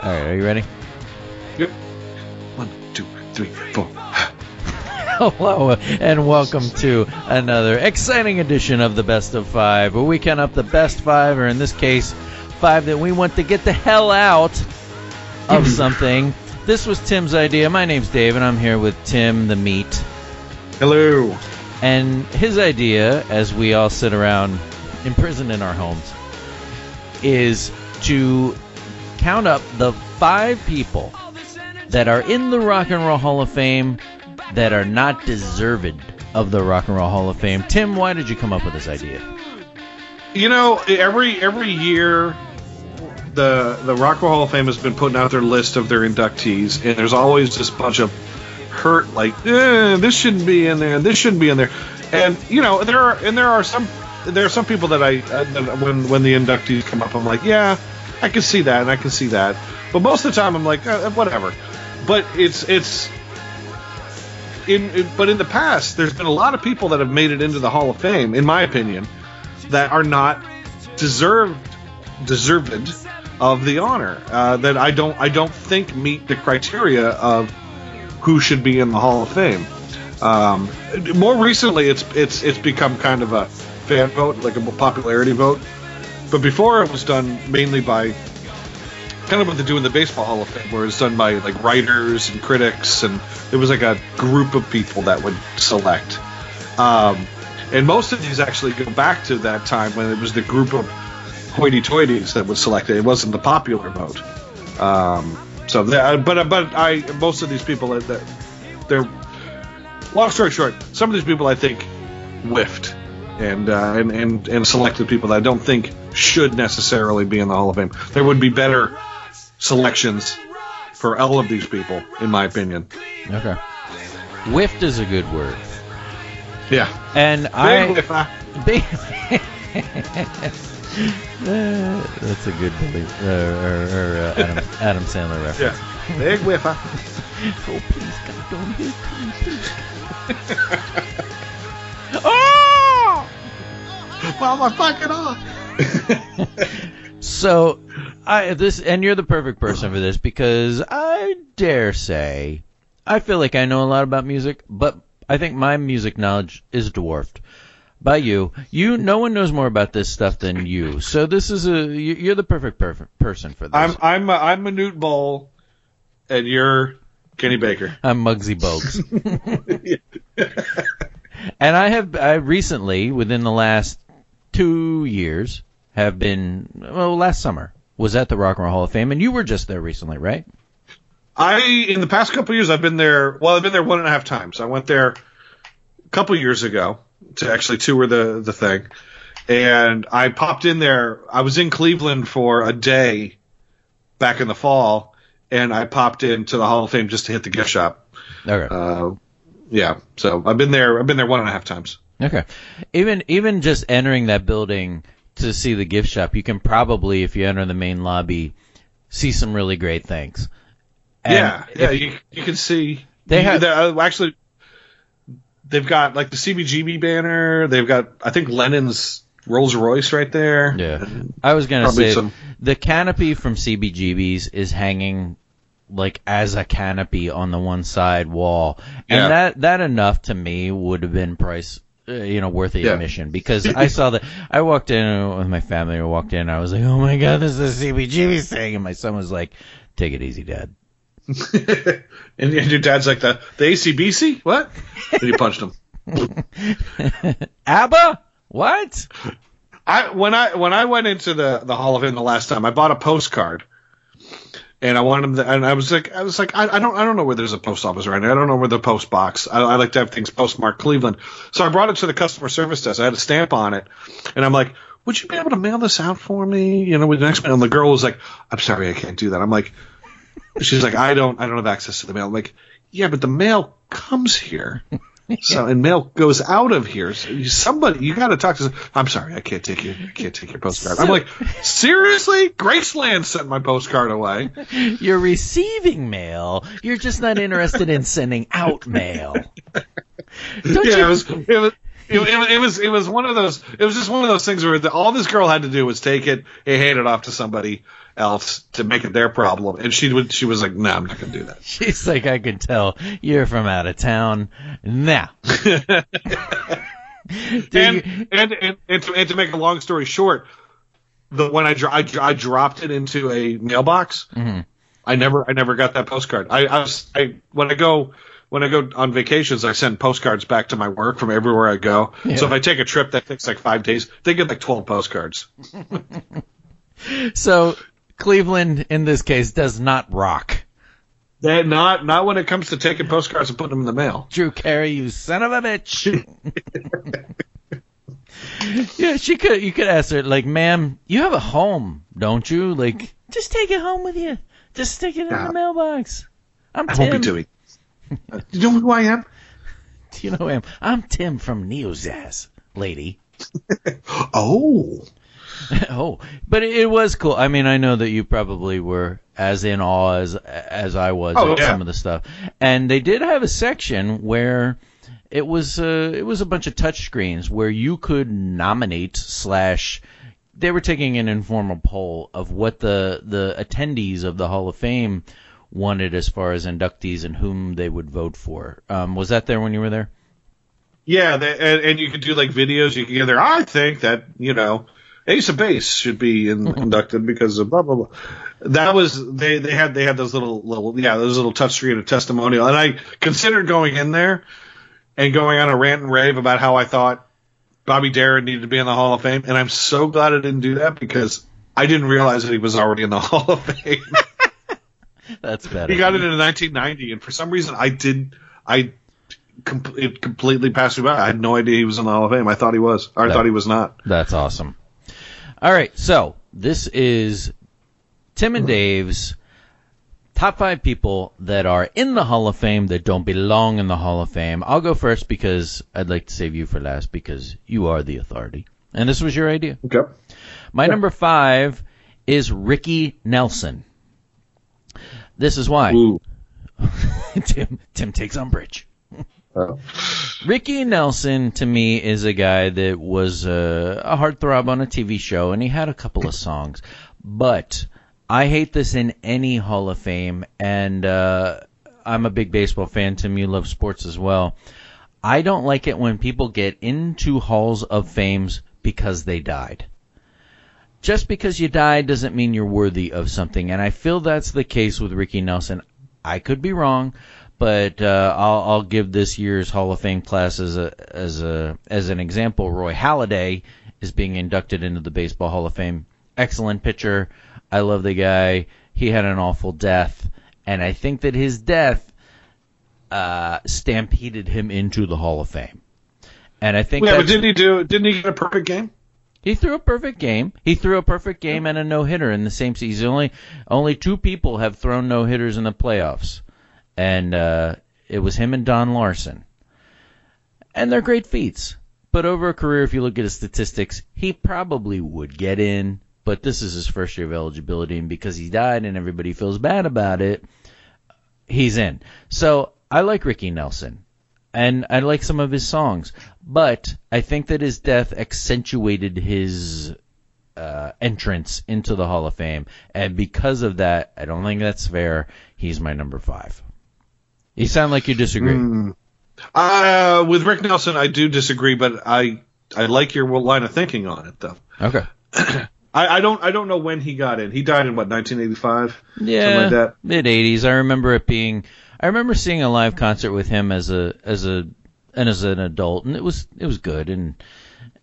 All right, are you ready? Yep. One, two, three, four. Hello, and welcome to another exciting edition of the Best of Five, where we count up the best five, or in this case, five that we want to get the hell out of something. This was Tim's idea. My name's Dave, and I'm here with Tim the Meat. Hello. And his idea, as we all sit around imprisoned in our homes, is to count up the five people that are in the Rock and Roll Hall of Fame that are not deserved of the Rock and Roll Hall of Fame. Tim, why did you come up with this idea? You know, every every year, the the Rock and Roll Hall of Fame has been putting out their list of their inductees, and there's always this bunch of hurt, like eh, this shouldn't be in there, this shouldn't be in there, and you know there are and there are some there are some people that I uh, when when the inductees come up, I'm like, yeah, I can see that, and I can see that, but most of the time I'm like, uh, whatever. But it's it's in, in, but in the past, there's been a lot of people that have made it into the Hall of Fame, in my opinion, that are not deserved deserved of the honor. Uh, that I don't I don't think meet the criteria of who should be in the Hall of Fame. Um, more recently, it's it's it's become kind of a fan vote, like a popularity vote. But before, it was done mainly by kind of what they do in the Baseball Hall of Fame, where it's done by like writers and critics, and it was like a group of people that would select. Um, and most of these actually go back to that time when it was the group of hoity-toities that was selected. It wasn't the popular vote. Um, so, that, but but I most of these people that they're long story short, some of these people I think whiffed and uh, and and and selected people that I don't think should necessarily be in the Hall of Fame. There would be better selections for all of these people, in my opinion. Okay. Whiffed is a good word. Yeah. And Big I. whiff. Big- that's a good Billy uh, or, or uh, Adam, Adam Sandler reference. Yeah. Big whiff, huh? Oh please, God, don't hit me, please. Well, my fucking off. So, I this and you're the perfect person for this because I dare say I feel like I know a lot about music, but I think my music knowledge is dwarfed by you. You, no one knows more about this stuff than you. So this is a you- you're the perfect perfect person for this. I'm I'm a, I'm Manute Bol, and you're Kenny Baker. I'm Muggsy Bogues. and I have I recently, within the last two years, have been well last summer was at the Rock and Roll Hall of Fame, and you were just there recently, right? I in the past couple years I've been there. Well, I've been there one and a half times. I went there a couple years ago to actually tour the the thing, and I popped in there. I was in Cleveland for a day back in the fall, and I popped into the Hall of Fame just to hit the gift shop. Okay. Uh, yeah, so I've been there. I've been there one and a half times. Okay. Even even just entering that building to see the gift shop, you can probably, if you enter the main lobby, see some really great things. And yeah, yeah, you, you can see They have- uh, actually they've got like the CBGB banner. They've got I think Lennon's Rolls Royce right there. Yeah. I was gonna Probably say some- the canopy from CBGB's is hanging like as a canopy on the one side wall, and Yeah. that that enough to me would have been price. Uh, you know, worth the Yeah. admission because I saw that. I walked in with my family. I walked in. I was like, "Oh my god, this is a CBGB's thing!" And my son was like, "Take it easy, Dad." and, and your dad's like the the ACBC what? and you punched him. ABBA? What? I when I when I went into the the Hall of Fame the last time, I bought a postcard. And I wanted them, to, and I was like, I was like, I, I don't, I don't know where there's a post office right now. I don't know where the post box. I, I like to have things postmarked Cleveland. So I brought it to the customer service desk. I had a stamp on it, and I'm like, would you be able to mail this out for me? You know, with the next mail. And the girl was like, I'm sorry, I can't do that. I'm like, she's like, I don't, I don't have access to the mail. I'm like, yeah, but the mail comes here. So and mail goes out of here. So you- somebody you got to talk to. I'm sorry, I can't take your I can't take your postcard. I'm like, seriously, Graceland sent my postcard away. You're receiving mail. You're just not interested in sending out mail. Don't yeah, you? it was it was. It, it, it was it was one of those it was just one of those things where the, all this girl had to do was take it and hand it off to somebody else to make it their problem. And she would she was like, "No, I'm not going to do that." She's like, I can tell you're from out of town. Now, and, and, and, and, to, and to make a long story short, the when I, I, I dropped it into a mailbox, mm-hmm. I never I never got that postcard. I, I was I when I go when I go on vacations, I send postcards back to my work from everywhere I go. Yeah. So if I take a trip that takes like five days, they get like twelve postcards. so Cleveland in this case does not rock. That not not when it comes to taking postcards and putting them in the mail. Drew Carey, you son of a bitch. yeah, she could. You could ask her, like, "Ma'am, you have a home, don't you? Like, just take it home with you. Just stick it in Nah. the mailbox." I'm I Tim. won't be doing. Uh, you know who I am? Do you know who I am? I'm Tim from Neozaz, lady. Oh, oh, but it, was cool. I mean, I know that you probably were as in awe as as I was Oh, at yeah. some of the stuff. And they did have a section where it was uh, it was a bunch of touch screens where you could nominate slash. They were taking an informal poll of what the the attendees of the Hall of Fame wanted as far as inductees and whom they would vote for. Um, was that there when you were there? yeah, they, and, and you could do like videos. You could get there. I think that you know, Ace of Base should be in, mm-hmm. inducted because of blah blah blah. That was they they had they had those little little yeah those little touchscreen of testimonial, and I considered going in there and going on a rant and rave about how I thought Bobby Darin needed to be in the Hall of Fame, and I'm so glad I didn't do that because I didn't realize that he was already in the Hall of Fame. That's better. he got it in 1990, and for some reason I did I com- it completely passed me by. I had no idea he was in the Hall of Fame. I thought he was, or I thought he was not. That's awesome. All right, so this is Tim and Dave's top five people that are in the Hall of Fame that don't belong in the Hall of Fame. I'll go first because I'd like to save you for last because you are the authority. And this was your idea. Okay. My number five is Ricky Nelson. This is why. Tim Tim takes umbrage. Oh. Ricky Nelson to me is a guy that was uh, a heartthrob on a TV show, and he had a couple of songs. But I hate this in any Hall of Fame, and uh, I'm a big baseball fan. Tim, you love sports as well. I don't like it when people get into halls of fames because they died. Just because you died doesn't mean you're worthy of something, and I feel that's the case with Ricky Nelson. I could be wrong, but uh, I'll, I'll give this year's Hall of Fame class as a as a as an example. Roy Halladay is being inducted into the Baseball Hall of Fame. Excellent pitcher. I love the guy. He had an awful death, and I think that his death uh, stampeded him into the Hall of Fame. And I think Yeah, but didn't he do? Didn't he get a perfect game? he threw a perfect game. He threw a perfect game and a no hitter in the same season. Only only two people have thrown no hitters in the playoffs, and uh, it was him and Don Larsen. And they're great feats. But over a career, if you look at his statistics, he probably would get in. But this is his first year of eligibility, and because he died and everybody feels bad about it, he's in. So I like Ricky Nelson and I like some of his songs, but I think that his death accentuated his uh, entrance into the Hall of Fame, and because of that, I don't think that's fair. He's my number five. You sound like you disagree. Hmm. Uh, with Rick Nelson, I do disagree, but I I like your line of thinking on it, though. Okay. I, I don't I don't know when he got in. He died in what 1985, Yeah, like mid '80s. I remember it being. I remember seeing a live concert with him as a as a and as an adult, and it was it was good. And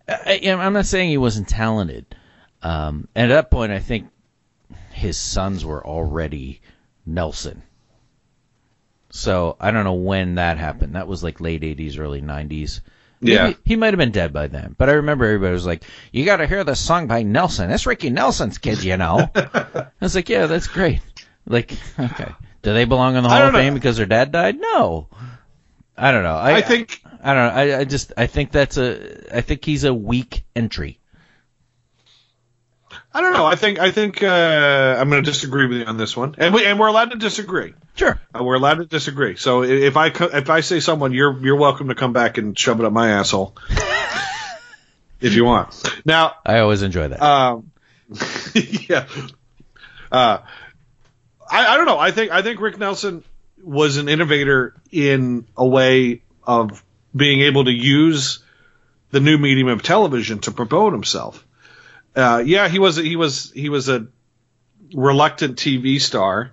I, I'm not saying he wasn't talented. Um, and at that point, I think his sons were already Nelson. So I don't know when that happened. That was like late '80s, early '90s. Maybe- Yeah. he might have been dead by then. But I remember everybody was like, "You got to hear this song by Nelson. That's Ricky Nelson's kid, you know." I was like, "Yeah, that's great." Like, okay, do they belong in the Hall of know. Fame because their dad died? No. I don't know. I, I think I don't know. I, I just I think that's a I think he's a weak entry. I don't know. I think I think uh, I'm going to disagree with you on this one, and we and we're allowed to disagree. Sure. Uh, we're allowed to disagree. So if I if I say someone, you're you're welcome to come back and shove it up my asshole if you want. Now, I always enjoy that. um, yeah. Uh, I, I don't know. I think I think Rick Nelson was an innovator in a way of being able to use the new medium of television to promote himself. Uh, yeah, he was he was he was a reluctant TV star.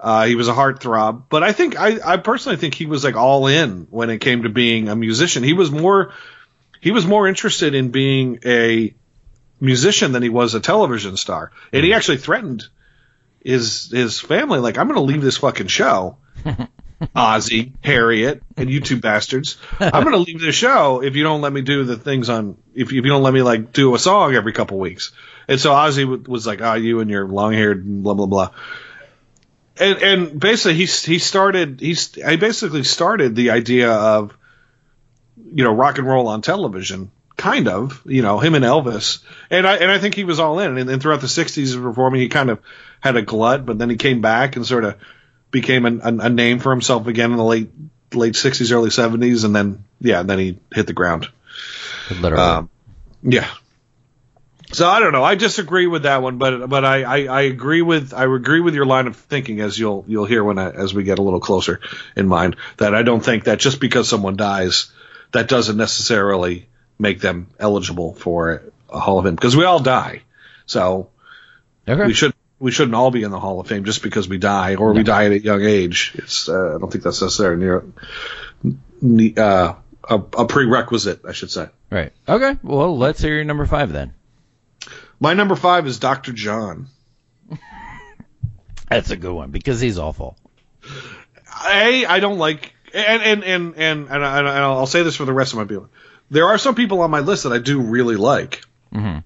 Uh, he was a heartthrob, but I think I, I personally think he was like all in when it came to being a musician. He was more he was more interested in being a musician than he was a television star, and he actually threatened his his family like I'm going to leave this fucking show. Ozzie, Harriet, and you two bastards. I'm going to leave the show if you don't let me do the things on if you, if you don't let me like do a song every couple weeks. And so Ozzie w- was like, "Ah, oh, you and your long haired blah blah blah." And and basically he he started he's he basically started the idea of you know rock and roll on television kind of, you know, him and Elvis. And I and I think he was all in. And, and throughout the '60s of performing, he kind of had a glut, but then he came back and sort of became a, a, a name for himself again in the late late '60s, early '70s, and then yeah, and then he hit the ground. Literally. Um, yeah. So I don't know. I disagree with that one, but but I, I, I agree with I agree with your line of thinking as you'll you'll hear when I, as we get a little closer in mind that I don't think that just because someone dies that doesn't necessarily make them eligible for a Hall of Fame because we all die. So okay. we should we shouldn't all be in the Hall of Fame just because we die or no. we die at a young age. It's uh, I don't think that's necessarily near uh, a, a prerequisite, I should say. Right. Okay. Well, let's hear your number five then. My number five is Dr. John. That's a good one because he's awful. A, I don't like, and and and and and, I'll say this for the rest of my people. There are some people on my list that I do really like, mm-hmm.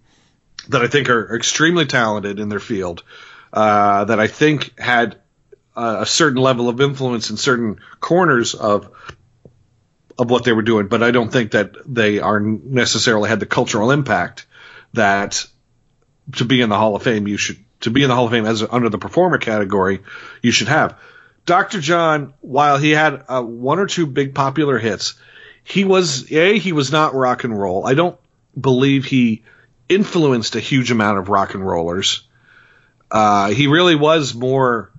That I think are extremely talented in their field, uh, that I think had a certain level of influence in certain corners of of what they were doing, but I don't think that they are necessarily had the cultural impact that to be in the Hall of Fame, you should to be in the Hall of Fame as under the performer category, you should have. Dr. John, while he had uh, one or two big popular hits, he was a he was not rock and roll. I don't believe he influenced a huge amount of rock and rollers. Uh, he really was more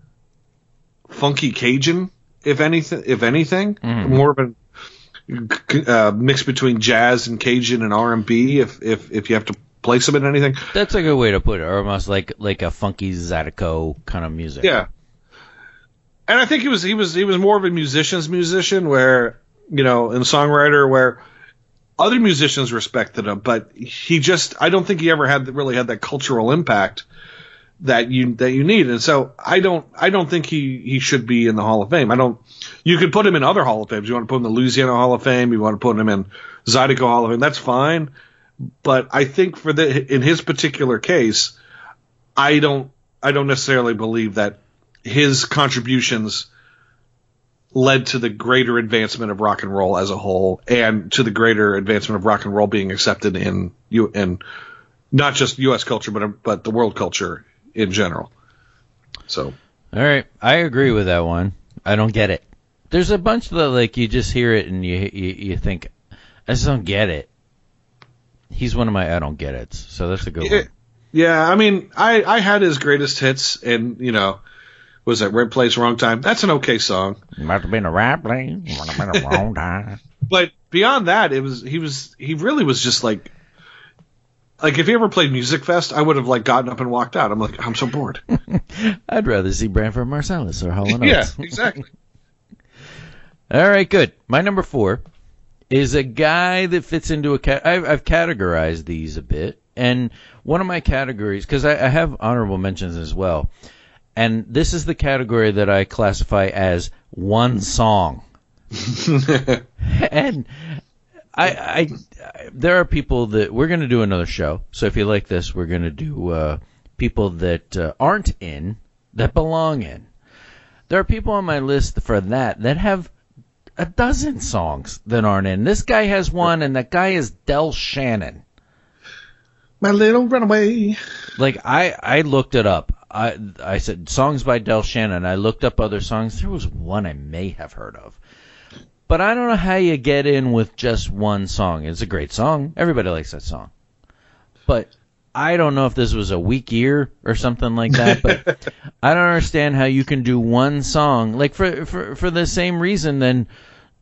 funky Cajun, if anything. If anything, mm-hmm. more of a uh, mix between jazz and Cajun and R and B. If if if you have to place him in anything. That's a good way to put it. Almost like like a funky Zydeco kind of music. Yeah. And I think he was he was he was more of a musician's musician, where you know, and songwriter, where other musicians respected him, but he just I don't think he ever had really had that cultural impact that you that you need. And so I don't I don't think he he should be in the Hall of Fame. I don't. You could put him in other Hall of Fames. You want to put him in the Louisiana Hall of Fame. You want to put him in Zydeco Hall of Fame. That's fine but I think for the in his particular case, I don't I don't necessarily believe that his contributions led to the greater advancement of rock and roll as a whole, and to the greater advancement of rock and roll being accepted in you in not just U.S. culture, but but the world culture in general. So, all right, I agree with that one. I don't get it. There's a bunch that like you just hear it and you you, you think I just don't get it he's one of my I don't get it. So that's a good yeah, one. Yeah, I mean, I I had his greatest hits, and you know, was that Right Place, Wrong Time? That's an okay song. Might have been a right place, might have been a wrong time. But beyond that, it was he was he really was just like. Like if he ever played Music Fest, I would have like gotten up and walked out. I'm like, I'm so bored. I'd rather see Branford Marsalis or Hall & yeah, exactly. All right, good. My number four is a guy that fits into a cat. I've, I've categorized these a bit, and one of my categories because I, I have honorable mentions as well, and this is the category that I classify as one song. and I, I, there are people that we're going to do another show. So if you like this, we're going to do uh, people that uh, aren't in that belong in. There are people on my list for that that have a dozen songs that aren't in. This guy has one, and that guy is Del Shannon. My little runaway. Like I, I looked it up. I, I said songs by Del Shannon. I looked up other songs. There was one I may have heard of, but I don't know how you get in with just one song. It's a great song. Everybody likes that song, but I don't know if this was a weak year or something like that, but I don't understand how you can do one song like for for for the same reason then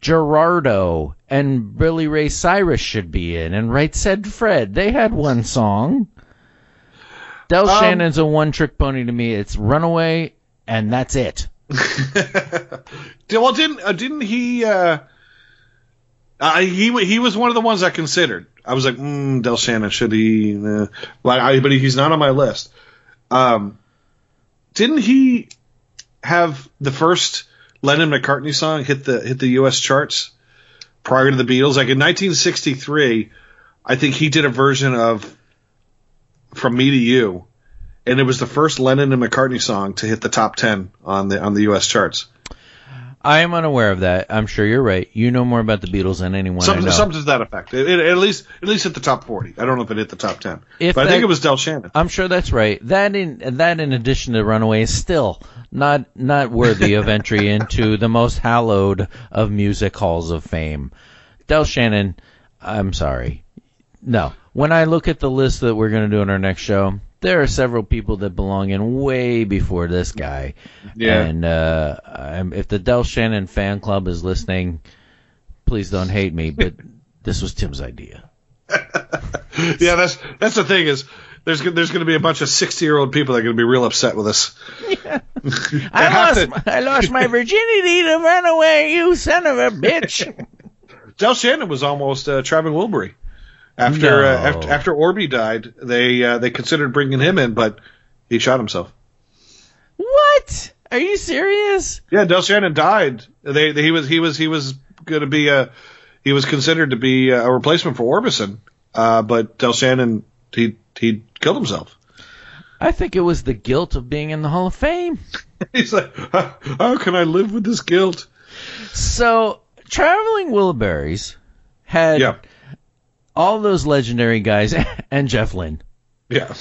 Gerardo and Billy Ray Cyrus should be in, and Right Said Fred. They had one song. Del Um, Shannon's a one trick pony to me. It's Runaway, and that's it. well, didn't uh, didn't he? Uh, uh, he he was one of the ones I considered. I was like, mm, Del Shannon, should he? Uh, like, I, but he's not on my list. Um, didn't he have the first Lennon McCartney song hit the hit the U.S. charts prior to the Beatles? Like in 1963, I think he did a version of "From Me to You." And it was the first Lennon and McCartney song to hit the top ten on the on the U.S. charts. I am unaware of that. I'm sure you're right. You know more about the Beatles than anyone Something, something to that effect. It, it- at least, at least hit the top forty. I don't know if it hit the top ten, If but I think it was Del Shannon. I'm sure that's right. That in that in addition to Runaway is still not not worthy of entry into the most hallowed of music halls of fame. Del Shannon, I'm sorry. No. When I look at the list that we're going to do in our next show, there are several people that belong in way before this guy. Yeah. And uh, if the Del Shannon fan club is listening, please don't hate me, but this was Tim's idea. yeah, that's that's the thing is there's there's going to be a bunch of sixty year old people that are going to be real upset with us. Yeah. I lost, my, I lost my virginity to run away, you son of a bitch. Del Shannon was almost uh, Traveling Wilbury. After, uh, after after Orby died, they uh, they considered bringing him in, but he shot himself. what? Are you serious? Yeah, Del Shannon died. They, they he was he was he was going to be a he was considered to be a replacement for Orbison, uh, but Del Shannon he he killed himself. I think it was the guilt of being in the Hall of Fame. He's like, how, how can I live with this guilt? So, Traveling Wilburys had Yeah, all those legendary guys and Jeff Lynne. yeah,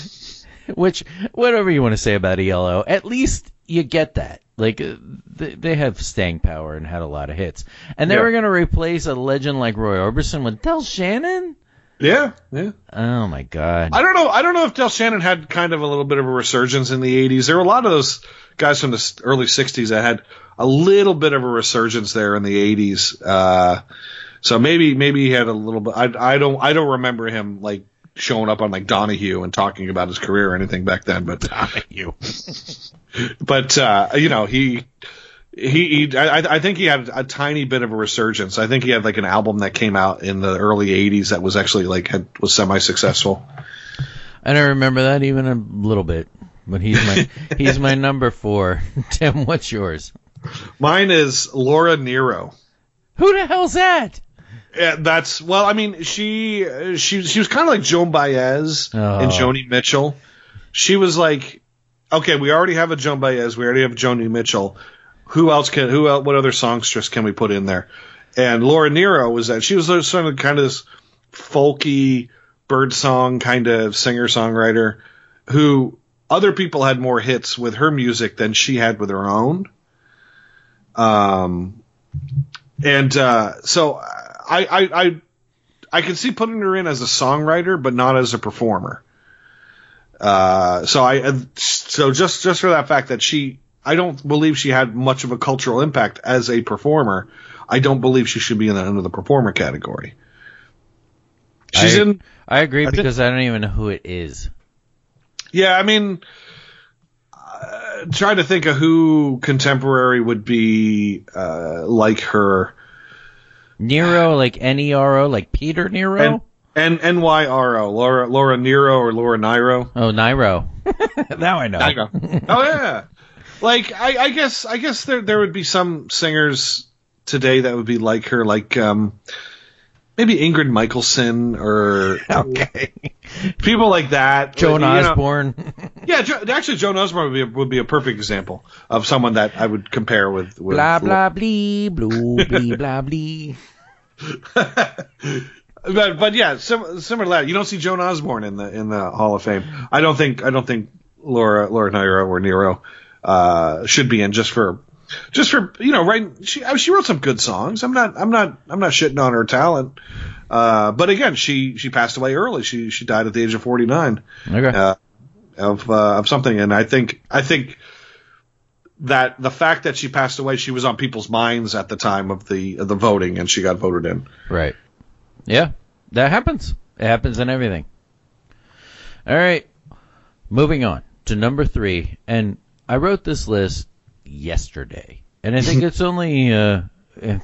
Which, whatever you want to say about ELO, at least you get that. Like, uh, they, they have staying power and had a lot of hits. And they Yeah. were going to replace a legend like Roy Orbison with Del Shannon? yeah, yeah. Oh my god. I don't know. I don't know if Del Shannon had kind of a little bit of a resurgence in the '80s. There were a lot of those guys from the early '60s that had a little bit of a resurgence there in the '80s. Uh, so maybe maybe he had a little bit. I, I don't I don't remember him like showing up on like Donahue and talking about his career or anything back then. But you. but uh, you know he. He, he I, I think he had a tiny bit of a resurgence. I think he had like an album that came out in the early '80s that was actually like had, was semi-successful. I don't remember that even a little bit. But he's my he's my number four. Tim, what's yours? Mine is Laura Nyro. Who the hell's that? Yeah, that's well. I mean, she she she was kind of like Joan Baez Oh. and Joni Mitchell. She was like, okay, we already have a Joan Baez, we already have Joni Mitchell. Who else can? Who else? What other songstress can we put in there? And Laura Nyro was that. She was sort of kind of this folky bird song kind of singer songwriter who other people had more hits with her music than she had with her own. Um, and uh, so I, I I I can see putting her in as a songwriter, but not as a performer. Uh, so I so just just for that fact that she I don't believe she had much of a cultural impact as a performer. I don't believe she should be in the under the performer category. She's I, in I agree I think- because I don't even know who it is. Yeah, I mean, uh, trying to think of who contemporary would be uh, like her. Nero, like N E R O, like Peter Nero. And and N Y R O, Laura Laura Nero or Laura Niro. oh, Niro. now I know. oh yeah, like I, I guess I guess there there would be some singers today that would be like her, like um, maybe Ingrid Michaelson or Okay. people like that. Joan You know, Osborne. Yeah, jo- actually, Joan Osborne would be a, would be a perfect example of someone that I would compare with. with blah blah blee, blue blee blah blee. but but yeah, sim- similar to that. You don't see Joan Osborne in the in the Hall of Fame. I don't think I don't think Laura Laura Niro or Nero uh, should be in just for just for you know, right? She she wrote some good songs. I'm not I'm not I'm not shitting on her talent. Uh, but again, she she passed away early. She she died at the age of 49. Okay. Uh, of uh, of something, and I think I think that the fact that she passed away, she was on people's minds at the time of the of the voting, and she got voted in. Right. Yeah, that happens. It happens in everything. All right. Moving on to number three, and I wrote this list yesterday, and I think it's only uh,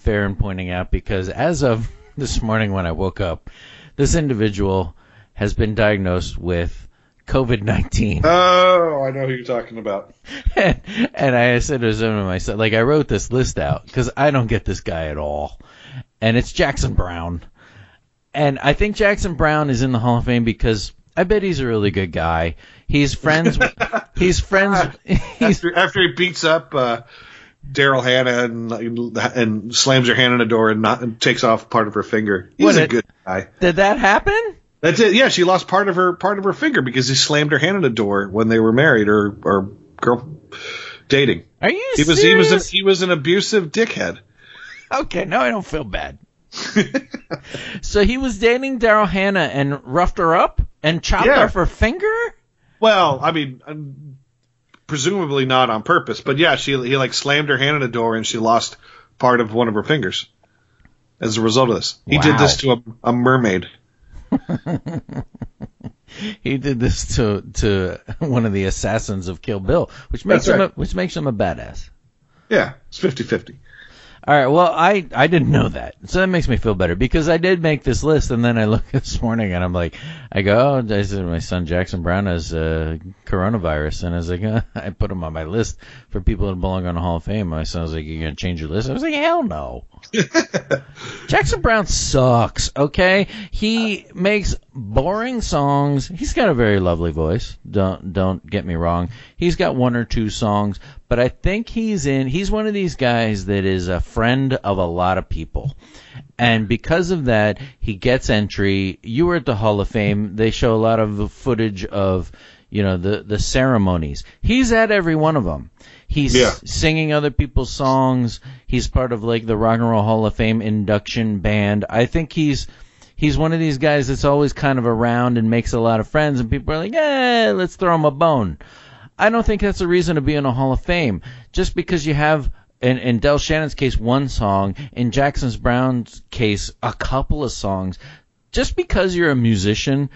fair in pointing out because as of this morning when I woke up, this individual has been diagnosed with COVID nineteen. Oh, I know who you're talking about. and, and I said to myself, like I wrote this list out because I don't get this guy at all, and it's Jackson Browne. and I think Jackson Browne is in the Hall of Fame because I bet he's a really good guy. He's friends. he's friends. He's after, after he beats up uh, Daryl Hannah and and slams her hand in the door and, not, and takes off part of her finger. He's What, a good guy. did that happen? That's it. Yeah, she lost part of her part of her finger because he slammed her hand in the door when they were married or or girl dating. Are you He was serious? he was a, he was an abusive dickhead. okay, now I don't feel bad. so he was dating Daryl Hannah and roughed her up and chopped Yeah. off her finger. Well, I mean, um, presumably not on purpose, but yeah, she he like slammed her hand in the door and she lost part of one of her fingers as a result of this. He did this to a, a mermaid. He did this to to one of the assassins of Kill Bill, which makes That's him a, which makes him a badass. Yeah, it's 50-50. All right. Well, I I didn't know that, so that makes me feel better because I did make this list, and then I look this morning and I'm like, I go, oh, I said my son Jackson Browne has uh, coronavirus, and I was like, uh, I put him on my list for people that belong on the Hall of Fame. My son was like, you're gonna change your list? I was like, hell no. Jackson Browne sucks. Okay, he makes boring songs. He's got a very lovely voice. Don't don't get me wrong. He's got one or two songs, but I think he's in. He's one of these guys that is a friend of a lot of people, and because of that, he gets entry. You were at the Hall of Fame. They show a lot of footage of you know the the ceremonies. He's at every one of them. He's Yeah. singing other people's songs. He's part of like the Rock and Roll Hall of Fame induction band. I think he's he's one of these guys that's always kind of around and makes a lot of friends, and people are like, eh, let's throw him a bone. I don't think that's a reason to be in a Hall of Fame. Just because you have, in, in Del Shannon's case, one song, in Jackson's Browne's case, a couple of songs, just because you're a musician,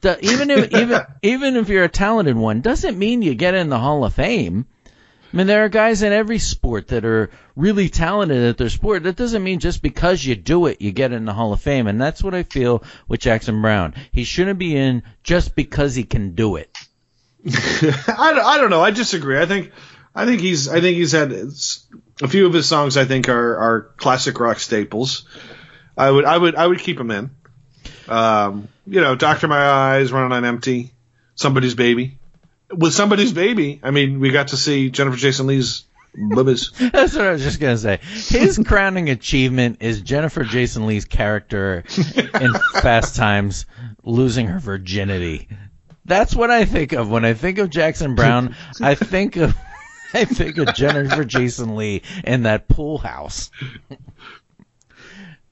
do- even if even even if you're a talented one, doesn't mean you get in the Hall of Fame. I mean, there are guys in every sport that are really talented at their sport. That doesn't mean just because you do it, you get in the Hall of Fame. And that's what I feel with Jackson Browne. He shouldn't be in just because he can do it. I, don't- I don't know. I disagree. I think I think he's I think he's had a few of his songs. I think are are classic rock staples. I would I would I would keep him in. Um, you know, Doctor My Eyes, Running on Empty, Somebody's Baby. With Somebody's Baby, I mean, we got to see Jennifer Jason Lee's boobies. That's what I was just gonna say. His crowning achievement is Jennifer Jason Lee's character in Fast Times losing her virginity. That's what I think of when I think of Jackson Browne. I think of I think of Jennifer Jason Lee in that pool house.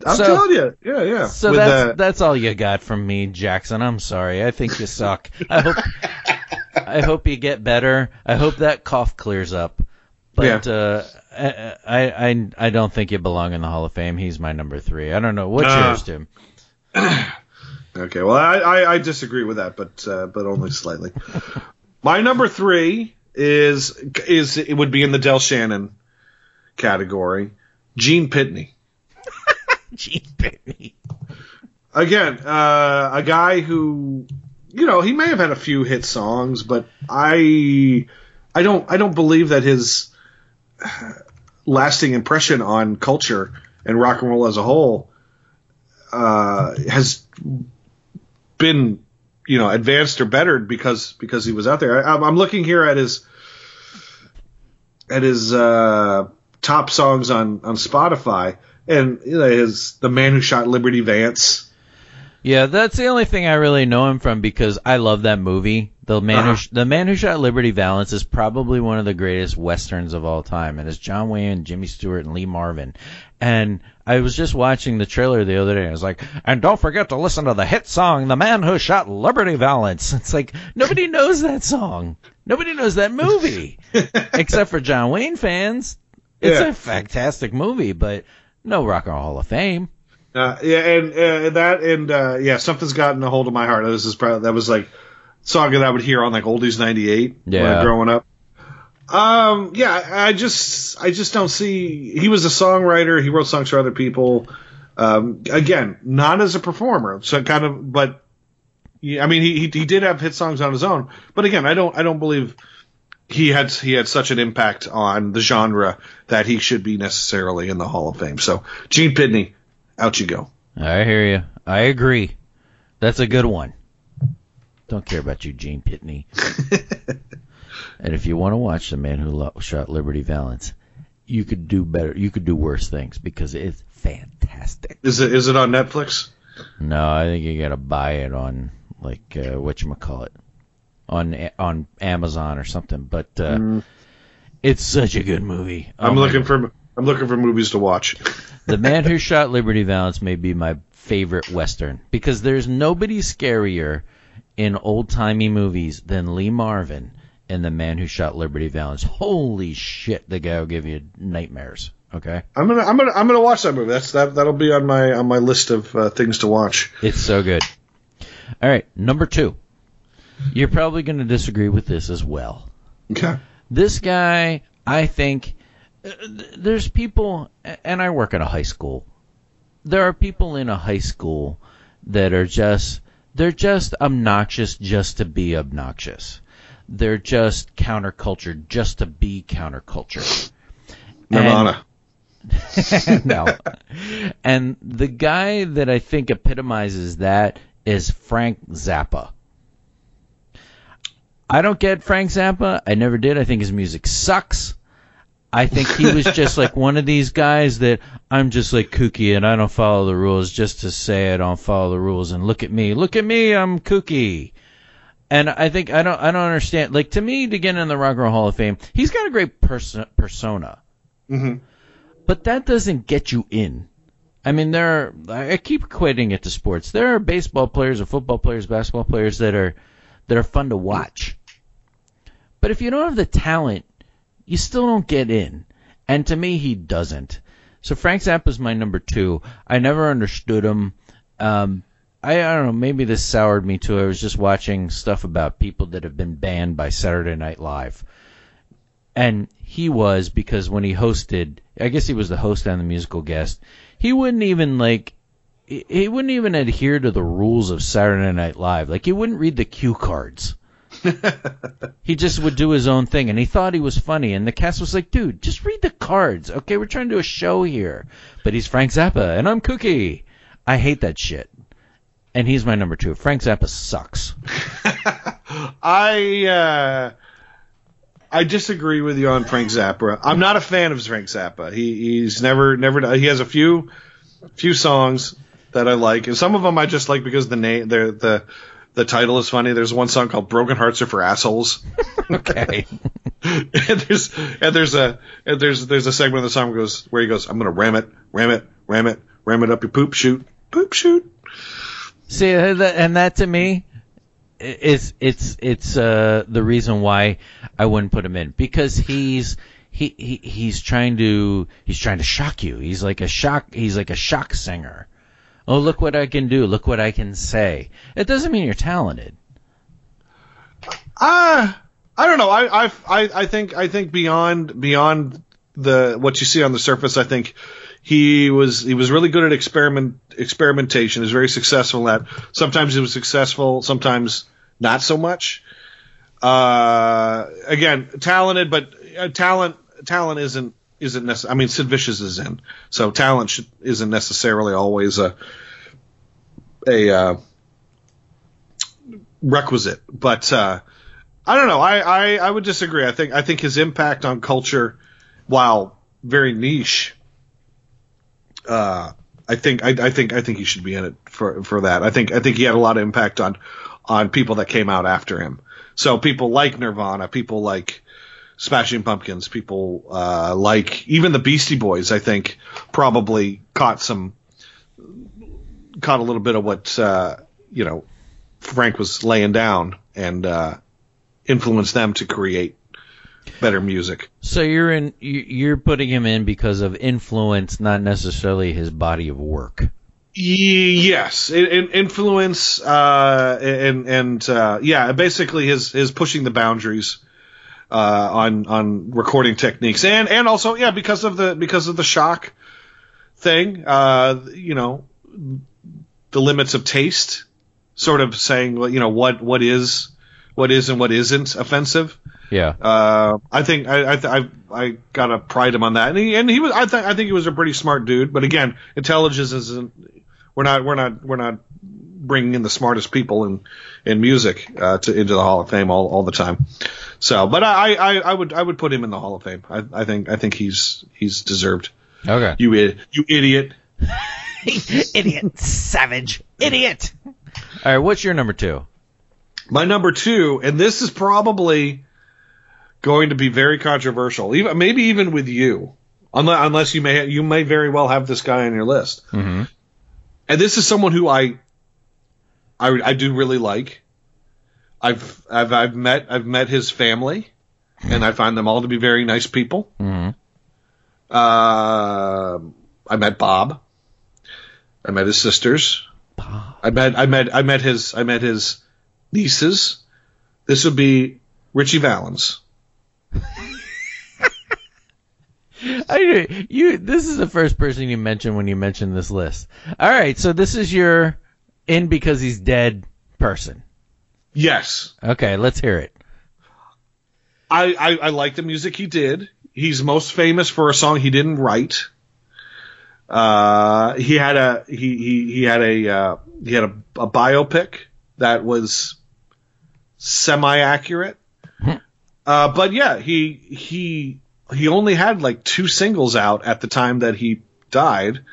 I'm So- telling you, yeah, yeah. So With, that's uh, that's all you got from me, Jackson. I'm sorry. I think you suck. I hope I hope you get better. I hope that cough clears up. But uh, I, I I I don't think you belong in the Hall of Fame. He's my number three. I don't know what's Uh, yours, Tim. Okay, well, I, I, I disagree with that, but uh, but only slightly. My number three is is it would be in the Del Shannon category. Gene Pitney. Gene Pitney. Again, uh, a guy who, you know, he may have had a few hit songs, but I I don't I don't believe that his lasting impression on culture and rock and roll as a whole uh, has been you know advanced or bettered because because he was out there. I, I'm- I'm looking here at his at his uh, top songs on on Spotify, and you know, his the man who shot Liberty Valance. Yeah, that's the only thing I really know him from because I love that movie. The man Uh-huh. who the man who shot Liberty Valance is probably one of the greatest westerns of all time, and it's John Wayne, Jimmy Stewart, and Lee Marvin. And I was just watching the trailer the other day. and I was like, and don't forget to listen to the hit song, "The Man Who Shot Liberty Valance." It's like nobody knows that song. Nobody knows that movie except for John Wayne fans. It's Yeah. a fantastic movie, but no Rock and Roll Hall of Fame. Uh, yeah, and uh, that and uh, yeah, something's gotten a hold of my heart. This is probably that was like song that I would hear on like Oldies '98 when Yeah. I growing up. Um, yeah, I just I just don't see. He was a songwriter. He wrote songs for other people. Um, again, not as a performer, so kind of, but yeah, I mean, he, he he did have hit songs on his own. But again, I don't I don't believe he had he had such an impact on the genre that he should be necessarily in the Hall of Fame. So Gene Pitney, out you go. I hear you. I agree. That's a good one. Don't care about you, Gene Pitney. and if you want to watch the man who lo- shot Liberty Valance, you could do better. You could do worse things because it's fantastic. Is it is it on Netflix? No, I think you got to buy it on like uh, what you call it on on Amazon or something. But uh, it's such a good movie. Oh I'm looking for I'm looking for movies to watch. The Man Who Shot Liberty Valance may be my favorite Western because there's nobody scarier in old timey movies than Lee Marvin and The Man Who Shot Liberty Valance. Holy shit, the guy will give you nightmares. Okay? I'm gonna I'm gonna I'm gonna watch that movie. That's that that'll be on my on my list of uh, things to watch. It's so good. All right, number two. You're probably going to disagree with this as well. Okay. This guy, I think, uh, th- there's people, and I work at a high school. There are people in a high school that are just, they're just obnoxious just to be obnoxious. They're just counterculture just to be counterculture. Nirvana. no. And the guy that I think epitomizes that is Frank Zappa. I don't get Frank Zappa. I never did. I think his music sucks. I think he was just like one of these guys that I'm just like kooky and I don't follow the rules just to say I don't follow the rules and look at me. Look at me, I'm kooky. And I think I don't I don't understand like to me to get in the Rock and Roll Hall of Fame, he's got a great person persona hmm but that doesn't get you in. I mean, there are, I keep equating it to sports. There are baseball players or football players, basketball players that are that are fun to watch. But if you don't have the talent, you still don't get in. And to me, he doesn't. So Frank Zappa's my number two. I never understood him. Um, I, I don't know. Maybe this soured me too. I was just watching stuff about people that have been banned by Saturday Night Live and he was because when he hosted, I guess he was the host and the musical guest. He wouldn't even like, he he wouldn't even adhere to the rules of Saturday Night Live. Like he wouldn't read the cue cards. he just would do his own thing, and he thought he was funny. And the cast was like, "Dude, just read the cards, okay? We're trying to do a show here." But he's Frank Zappa, and I'm Cookie. I hate that shit. And he's my number two. Frank Zappa sucks. I uh, I disagree with you on Frank Zappa. I'm not a fan of Frank Zappa. He he's never never he has a few few songs that I like, and some of them I just like because the name the the the title is funny. There's one song called "Broken Hearts Are for Assholes." Okay. and there's and there's a and there's there's a segment of the song goes where he goes, "I'm gonna ram it, ram it, ram it, ram it up your poop shoot, poop shoot." See, uh, and that to me is it's it's uh, the reason why I wouldn't put him in because he's he, he he's trying to he's trying to shock you. He's like a shock. He's like a shock singer. Oh, look what I can do. Look what I can say. It doesn't mean you're talented. Ah, I don't know. I, I I I think I think beyond beyond the what you see on the surface, I think he was he was really good at experiment experimentation. He was very successful at. Sometimes he was successful, sometimes not so much. Uh, again, talented, but uh, talent talent isn't isn't necessary. I mean, Sid Vicious is in, so talent isn't necessarily always a a uh, requisite. But uh, I don't know. I, I, I would disagree. I think I think his impact on culture, while very niche, uh, I think I, I think I think he should be in it for for that. I think I think he had a lot of impact on on people that came out after him. So people like Nirvana, people like Smashing Pumpkins, people uh, like even the Beastie Boys. I think probably caught some caught a little bit of what uh, you know Frank was laying down and uh, influenced them to create better music. So you're in you're putting him in because of influence, not necessarily his body of work. Yes, in, in influence uh, and and uh, yeah, basically his his pushing the boundaries uh, on on recording techniques and and also yeah because of the because of the shock thing, uh, you know, the limits of taste, sort of saying you know what what is what is and what isn't offensive. Yeah. Uh, I think I I, I I gotta pride him on that, and he and he was I think I think he was a pretty smart dude. But again, intelligence isn't. We're not we're not we're not bringing in the smartest people in in music uh, to into the Hall of Fame all, all the time. So, but I, I I would I would put him in the Hall of Fame. I, I think I think he's he's deserved. Okay. You you idiot. idiot, savage, idiot. All right, what's your number two? My number two, and this is probably going to be very controversial, even maybe even with you, unless, unless you may you may very well have this guy on your list. Mm-hmm. And this is someone who I, I I do really like. I've I've I've met I've met his family, and I find them all to be very nice people. Mm-hmm. Uh, I met Bob. I met his sisters. Bob. I met I met I met his I met his nieces. This would be Ritchie Valens. I you. This is the first person you mentioned when you mentioned this list. All right, so this is your in because he's dead person. Yes. Okay, let's hear it. I, I, I like the music he did. He's most famous for a song he didn't write. Uh, he had a he he, he had a uh, he had a, a biopic that was semi accurate. uh, but yeah, he he he only had like two singles out at the time that he died.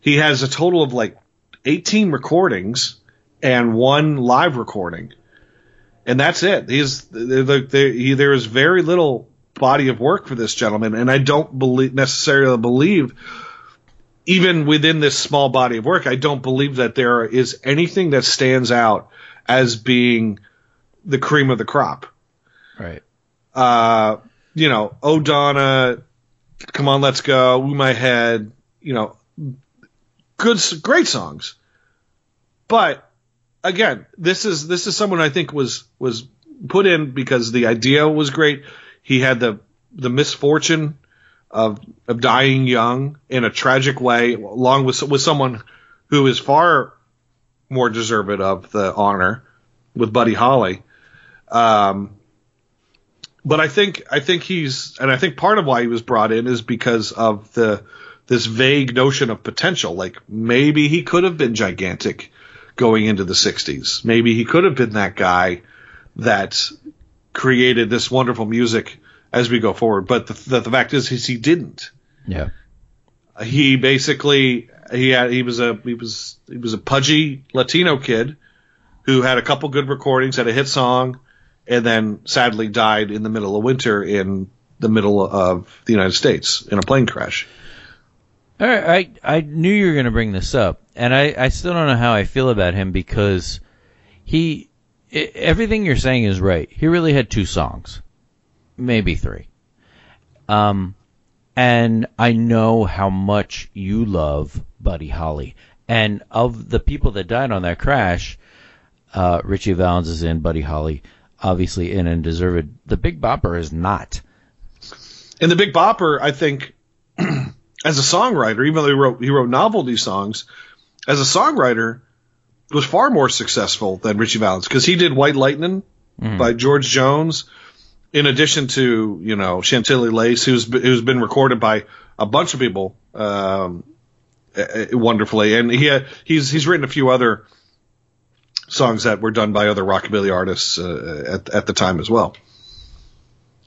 He has a total of like 18 recordings and one live recording. And that's it. He's there, there, he, there is very little body of work for this gentleman, and I don't believe necessarily believe even within this small body of work, I don't believe that there is anything that stands out as being the cream of the crop. Right. Uh, you know, O'Donna, come on, let's go, Ooh My Head, you know, good, great songs. But again, this is this is someone I think was was put in because the idea was great. He had the the misfortune of of dying young in a tragic way, along with with someone who is far more deserving of the honor with Buddy Holly. Um, but I think I think he's and I think part of why he was brought in is because of the this vague notion of potential. Like maybe he could have been gigantic going into the 60s. Maybe he could have been that guy that created this wonderful music as we go forward. But the, the, the fact is, is he didn't. Yeah. He basically he had he was a he was he was a pudgy Latino kid who had a couple good recordings, had a hit song, and then sadly died in the middle of winter in the middle of the United States in a plane crash. All right, I I knew you were going to bring this up, and I I still don't know how I feel about him because he i everything you're saying is right. He really had two songs, maybe three. Um, and I know how much you love Buddy Holly, and of the people that died on that crash, uh, Ritchie Valens is in, Buddy Holly obviously in and deserved. The Big Bopper is not. And the Big Bopper, I think, as a songwriter, even though he wrote he wrote novelty songs, as a songwriter, was far more successful than Ritchie Valens because he did White Lightning Mhm. by George Jones, in addition to you know Chantilly Lace, who's who's been recorded by a bunch of people um, eh, eh, wonderfully, and he had, he's he's written a few other songs that were done by other rockabilly artists uh, at at the time as well.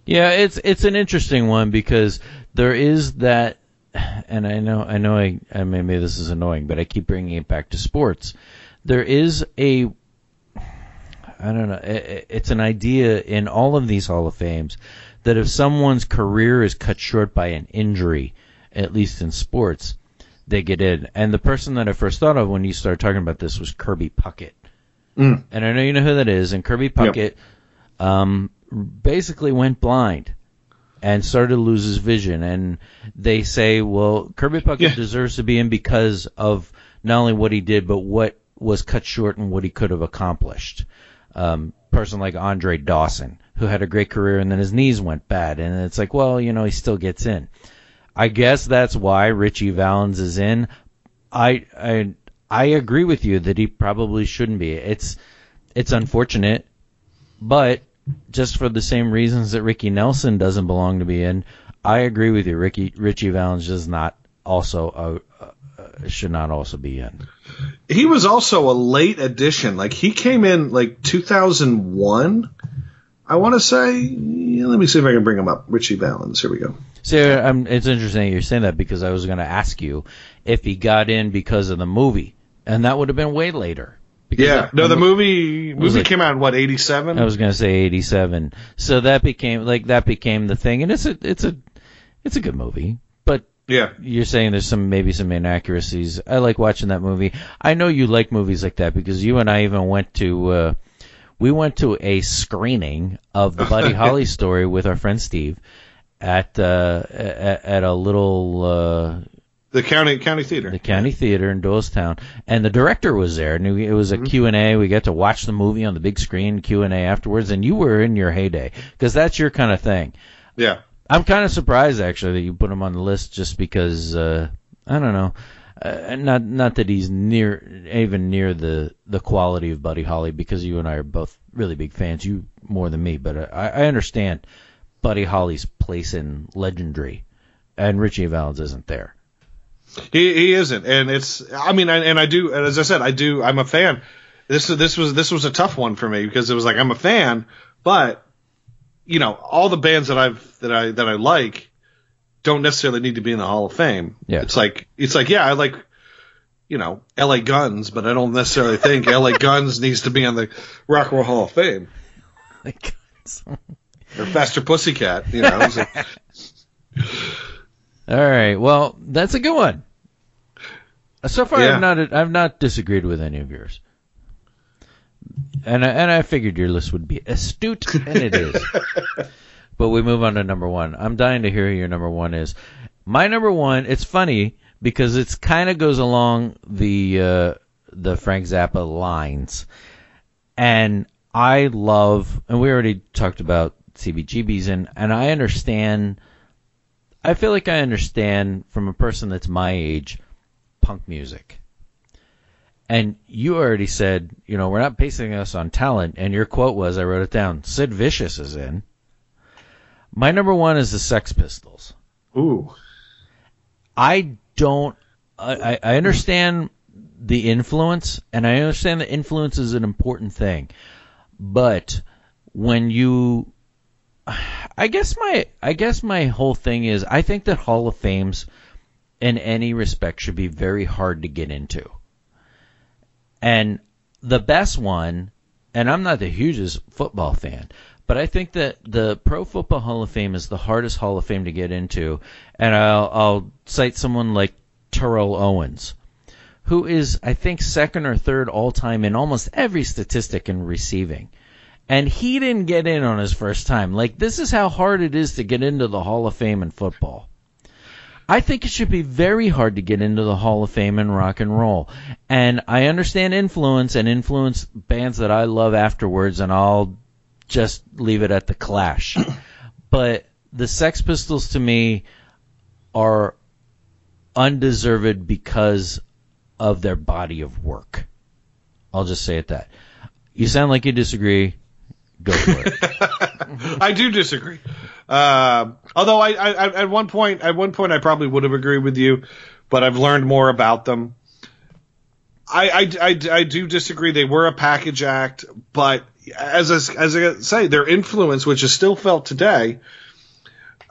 Yeah, it's it's an interesting one because there is that, and I know I know I, I maybe this is annoying, but I keep bringing it back to sports. There is a I don't know. It, it's an idea in all of these Hall of Fames that if someone's career is cut short by an injury, at least in sports, they get in. And the person that I first thought of when you started talking about this was Kirby Puckett. Mm. And I know you know who that is. And Kirby Puckett yep. um, basically went blind and started to lose his vision. And they say, well, Kirby Puckett yeah. deserves to be in because of not only what he did, but what was cut short and what he could have accomplished. Um, person like Andre Dawson, who had a great career and then his knees went bad, and it's like, well, you know, he still gets in. I guess that's why Ritchie Valens is in. I I I agree with you that he probably shouldn't be. It's it's unfortunate, but just for the same reasons that Ricky Nelson doesn't belong to be in, I agree with you. Ricky Ritchie Valens does not also uh, uh, should not also be in. He was also a late addition. Like he came in like 2001. I want to say. Yeah, let me see if I can bring him up. Ritchie Valens. Here we go. So it's interesting you're saying that because I was going to ask you if he got in because of the movie, and that would have been way later. Yeah, no, the movie movie like, came out in what eighty seven. I was going to say eighty seven. So that became like that became the thing, and it's a it's a it's a good movie. But yeah, you're saying there's some maybe some inaccuracies. I like watching that movie. I know you like movies like that because you and I even went to uh, we went to a screening of the Buddy Holly story with our friend Steve at uh, at, at a little uh, the county county theater. The county theater in Doylestown, and the director was there. And it was a mm-hmm. and A. We got to watch the movie on the big screen, Q and A afterwards. And you were in your heyday because that's your kind of thing. Yeah, I'm kind of surprised actually that you put him on the list just because uh, I don't know. Uh, not not that he's near even near the the quality of Buddy Holly because you and I are both really big fans. You more than me, but uh, I, I understand Buddy Holly's place in legendary, and Ritchie Valens isn't there. He he isn't, and it's I mean, and, and I do, and as I said, I do. I'm a fan. This this was this was a tough one for me because it was like I'm a fan, but you know, all the bands that I've that I that I like don't necessarily need to be in the Hall of Fame. Yeah. It's like it's like yeah, I like you know, LA Guns, but I don't necessarily think LA Guns needs to be on the Rock and Roll Hall of Fame. or Faster Pussycat. You know. All right. Well, that's a good one. So far, yeah. I've not I've not disagreed with any of yours, and I, and I figured your list would be astute, and it is. but we move on to number one. I'm dying to hear who your number one is. My number one. It's funny because it's kind of goes along the uh, the Frank Zappa lines, and I love. And we already talked about CBGBs, and and I understand. I feel like I understand from a person that's my age, punk music. And you already said, you know, we're not basing us on talent. And your quote was, I wrote it down. Sid Vicious is in. My number one is the Sex Pistols. Ooh. I don't. I, I understand the influence, and I understand that influence is an important thing. But when you I guess my I guess my whole thing is I think that Hall of Fames in any respect should be very hard to get into. And the best one, and I'm not the hugest football fan, but I think that the Pro Football Hall of Fame is the hardest Hall of Fame to get into. And I'll, I'll cite someone like Terrell Owens, who is, I think, second or third all time in almost every statistic in receiving and he didn't get in on his first time. Like this is how hard it is to get into the Hall of Fame in football. I think it should be very hard to get into the Hall of Fame in rock and roll. And I understand influence and influence bands that I love afterwards and I'll just leave it at the Clash. but the Sex Pistols to me are undeserved because of their body of work. I'll just say it that. You sound like you disagree. Go for it. I do disagree. Uh, although I, I, at one point, at one point, I probably would have agreed with you, but I've learned more about them. I, I, I, I do disagree. They were a package act, but as I, as I say, their influence, which is still felt today,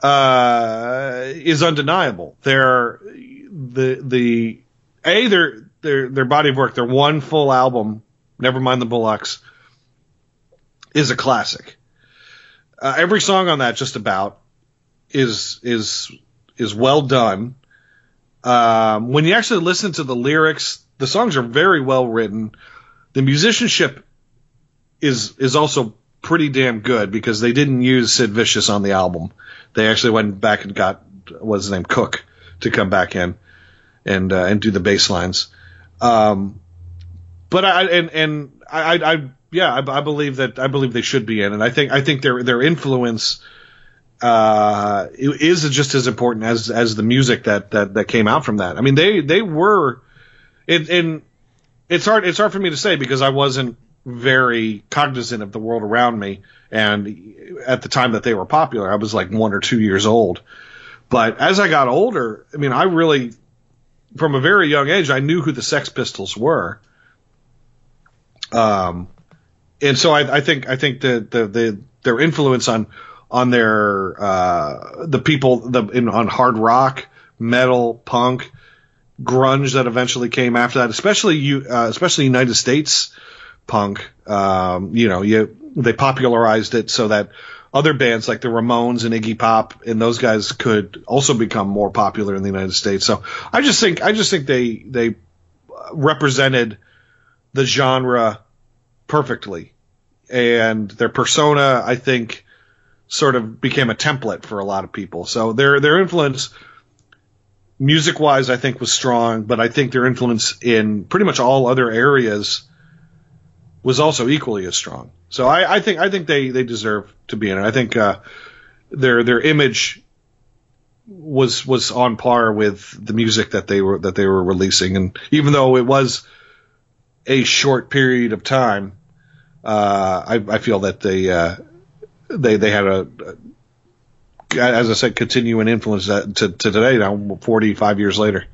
uh, is undeniable. They're the the a their their their body of work. Their one full album, never mind the Bollocks, is a classic. Uh, every song on that just about is is is well done. Um, when you actually listen to the lyrics, the songs are very well written. The musicianship is is also pretty damn good because they didn't use Sid Vicious on the album. They actually went back and got what's his name Cook to come back in and uh, and do the bass lines. Um, but I and and I, I yeah I, I, believe that I believe they should be in, and I think I think their their influence uh, is just as important as as the music that that that came out from that. I mean they they were and it's hard it's hard for me to say because I wasn't very cognizant of the world around me and at the time that they were popular I was like one or two years old. But as I got older, I mean I really from a very young age I knew who the Sex Pistols were. Um, and so I, I think I think that the, the their influence on on their uh, the people the in, on hard rock, metal, punk, grunge that eventually came after that, especially you uh, especially United States punk. Um, you know, you they popularized it so that other bands like the Ramones and Iggy Pop and those guys could also become more popular in the United States. So I just think I just think they they represented the genre perfectly. And their persona, I think, sort of became a template for a lot of people. So their their influence music wise I think was strong, but I think their influence in pretty much all other areas was also equally as strong. So I, I think I think they, they deserve to be in it. I think uh, their their image was was on par with the music that they were that they were releasing, and even though it was a short period of time, uh, I, I, feel that they uh, they they had a, as I said, continuing influence to, to today now, forty five years later.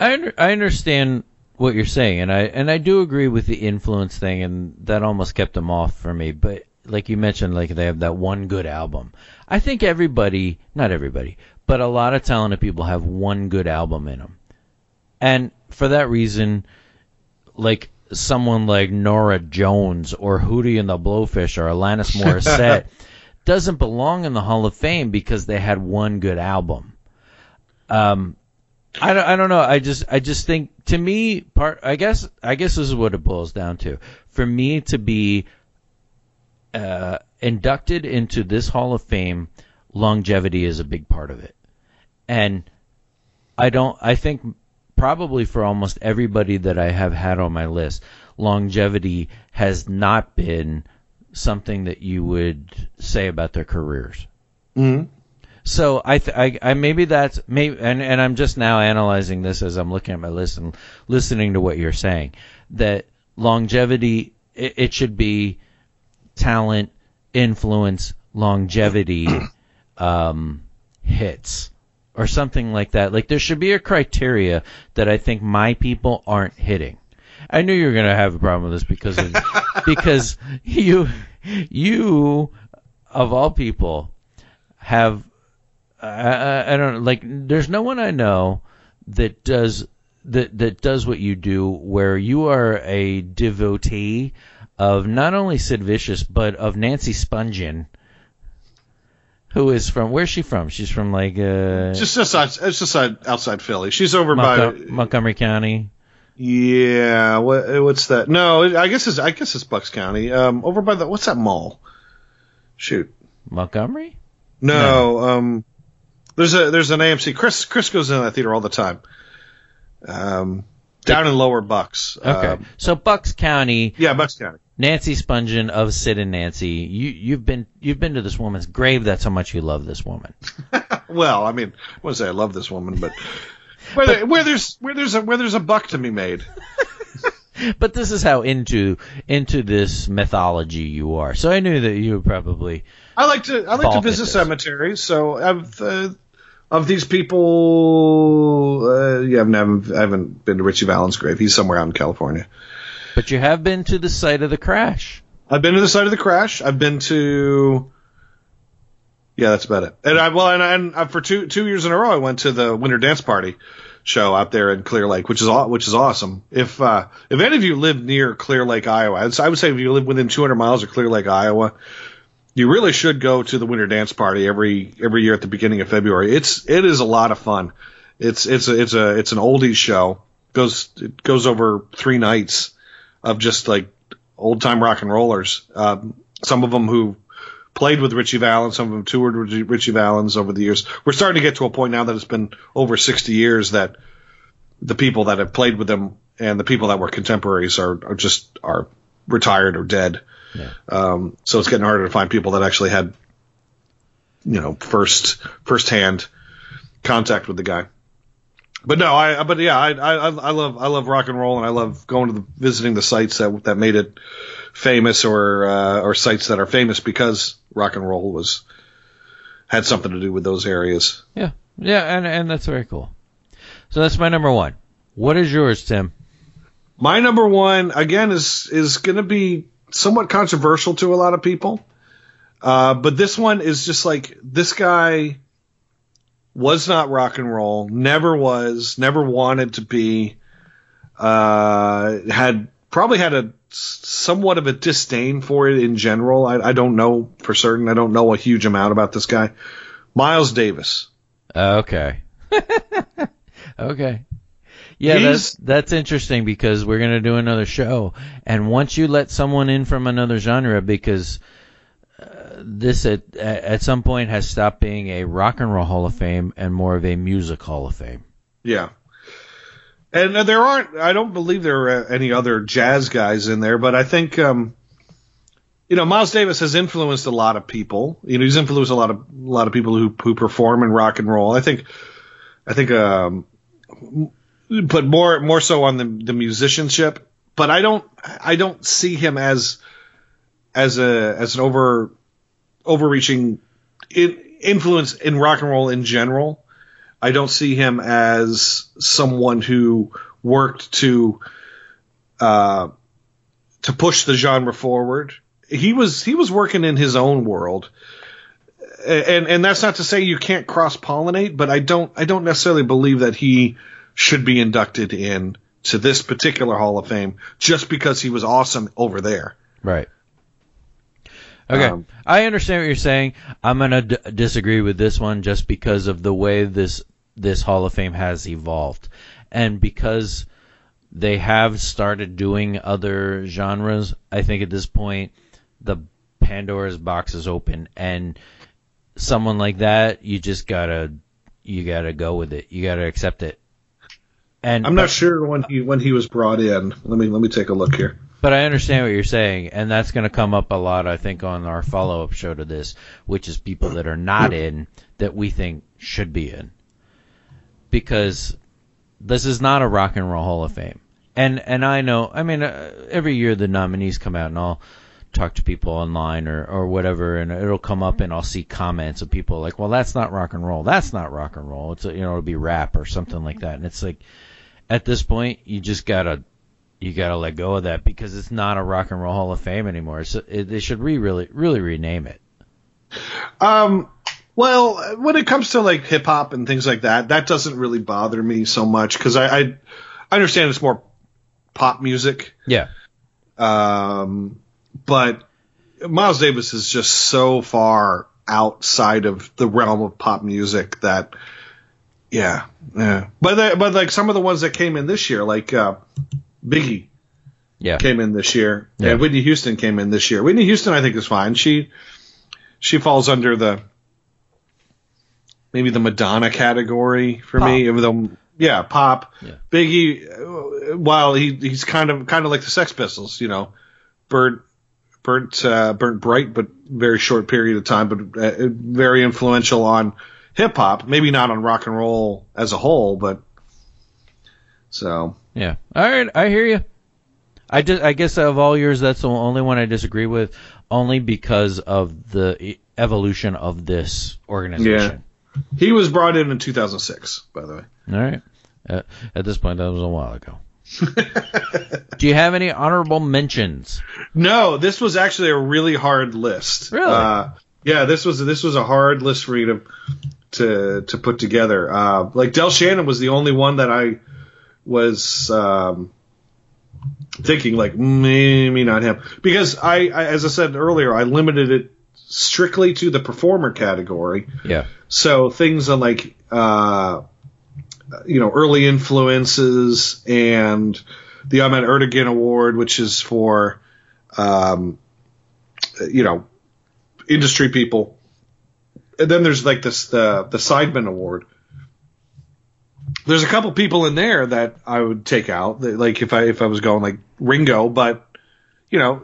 I under, I understand what you're saying, and I and I do agree with the influence thing, and that almost kept them off for me. But like you mentioned, like they have that one good album. I think everybody, not everybody, but a lot of talented people have one good album in them, and for that reason, like someone like Norah Jones or Hootie and the Blowfish or Alanis Morissette doesn't belong in the Hall of Fame because they had one good album. Um, I don't, I don't know. I just, I just think to me, part, I guess, I guess this is what it boils down to. For me to be, uh, inducted into this Hall of Fame, longevity is a big part of it. And I don't, I think probably for almost everybody that I have had on my list, longevity has not been something that you would say about their careers. Mm-hmm. So I, th- I, I, maybe that's maybe, and, and I'm just now analyzing this as I'm looking at my list and listening to what you're saying. That longevity, it, it should be talent, influence, longevity, um, hits or something like that. Like there should be a criteria that I think my people aren't hitting. I knew you were going to have a problem with this because of, because you you of all people have I, I don't like there's no one I know that does that that does what you do where you are a devotee of not only Sid Vicious but of Nancy Spungen who is from? Where's she from? She's from like uh, just just outside, it's just outside Philly. She's over by Montgomery County. Yeah, what, what's that? No, I guess it's I guess it's Bucks County. Um, over by the what's that mall? Shoot, Montgomery. No, no. um, there's a there's an AMC. Chris Chris goes in that theater all the time. Um, down in Lower Bucks. Okay, um, so Bucks County. Yeah, Bucks County. Nancy Spungen of Sid and Nancy. You you've been you've been to this woman's grave. That's how much you love this woman. well, I mean, I wouldn't say I love this woman, but where, there, where there's where there's a where there's a buck to be made. but this is how into into this mythology you are. So I knew that you would probably. I like to I like to visit cemeteries. So I've. Uh, of these people, uh, yeah, I haven't, I haven't been to Ritchie Valens' grave. He's somewhere out in California. But you have been to the site of the crash. I've been to the site of the crash. I've been to. Yeah, that's about it. And I well, and, and for two two years in a row, I went to the Winter Dance Party show out there in Clear Lake, which is which is awesome. If uh, if any of you live near Clear Lake, Iowa, I would say if you live within 200 miles of Clear Lake, Iowa, you really should go to the Winter Dance Party every every year at the beginning of February. It's it is a lot of fun. It's it's a, it's a it's an oldies show. goes it goes over three nights of just like old time rock and rollers. Um, some of them who played with Ritchie Valens, some of them toured with Ritchie Valens over the years. We're starting to get to a point now that it's been over 60 years that the people that have played with them and the people that were contemporaries are, are just are retired or dead. Yeah. Um, so it's getting harder to find people that actually had, you know, first first hand contact with the guy. But no, I but yeah, I, I I love I love rock and roll and I love going to the visiting the sites that that made it famous or uh, or sites that are famous because rock and roll was had something to do with those areas. Yeah, yeah, and and that's very cool. So that's my number one. What is yours, Tim? My number one again is is going to be somewhat controversial to a lot of people, uh, but this one is just like this guy was not rock and roll, never was, never wanted to be, uh, had probably had a somewhat of a disdain for it in general. I, I don't know for certain. I don't know a huge amount about this guy. Miles Davis. Okay. okay. Yeah, He's- that's that's interesting because we're gonna do another show, and once you let someone in from another genre, because uh, this at at some point has stopped being a rock and roll Hall of Fame and more of a music Hall of Fame. Yeah. And uh, there aren't, I don't believe there are any other jazz guys in there, but I think, um, you know, Miles Davis has influenced a lot of people. You know, he's influenced a lot of, a lot of people who, who perform in rock and roll. I think, I think, um, but more, more so on the, the musicianship, but I don't, I don't see him as, as a, as an over, overreaching in, influence in rock and roll in general. I don't see him as someone who worked to uh, to push the genre forward. He was he was working in his own world, and and that's not to say you can't cross pollinate, but I don't I don't necessarily believe that he should be inducted in to this particular Hall of Fame just because he was awesome over there. Right. Okay, Um, I understand what you're saying. I'm gonna d- disagree with this one just because of the way this this Hall of Fame has evolved, and because they have started doing other genres. I think at this point the Pandora's box is open, and someone like that, you just gotta you gotta go with it. You gotta accept it. And I'm not sure when he when he was brought in. Let me let me take a look here. But I understand what you're saying, and that's going to come up a lot, I think, on our follow-up show to this, which is people that are not in that we think should be in, because this is not a rock and roll Hall of Fame. And and I know, I mean, uh, every year the nominees come out, and I'll talk to people online or or whatever, and it'll come up, and I'll see comments of people like, well, that's not rock and roll, that's not rock and roll. It's a, you know, it'll be rap or something like that, and it's like, at this point, you just gotta you got to let go of that because it's not a rock and roll Hall of Fame anymore. So it, they should re really really rename it. Um, well, when it comes to like hip hop and things like that, that doesn't really bother me so much because I, I I understand it's more pop music. Yeah. Um, but Miles Davis is just so far outside of the realm of pop music that, yeah, yeah. But but like some of the ones that came in this year, like uh, Biggie Yeah. came in this year, Yeah. and Whitney Houston came in this year. Whitney Houston, I think, is fine. She she falls under the maybe the Madonna category for me. Even though, yeah, pop. Yeah. Biggie, uh, while he he's kind of kind of like the Sex Pistols, you know, burnt burnt uh, burnt bright, but very short period of time, but uh, very influential on hip hop. Maybe not on rock and roll as a whole, but so Yeah. All right, I hear you. I just I guess of all yours, that's the only one I disagree with, only because of the evolution of this organization. Yeah. he was brought in in 2006, by the way. All right. Uh, at this point, that was a while ago. Do you have any honorable mentions? No, this was actually a really hard list. Really? Uh, yeah, this was this was a hard list for me to to to put together. Uh, like Del Shannon was the only one that I was um, thinking like maybe not him because I, I as I said earlier I limited it strictly to the performer category. Yeah. So things on like uh, you know early influences and the Ahmet Ertegun Award, which is for um, you know industry people. And then there's like this the the Sidemen Award. There's a couple people in there that I would take out, like if I if I was going like Ringo, but you know,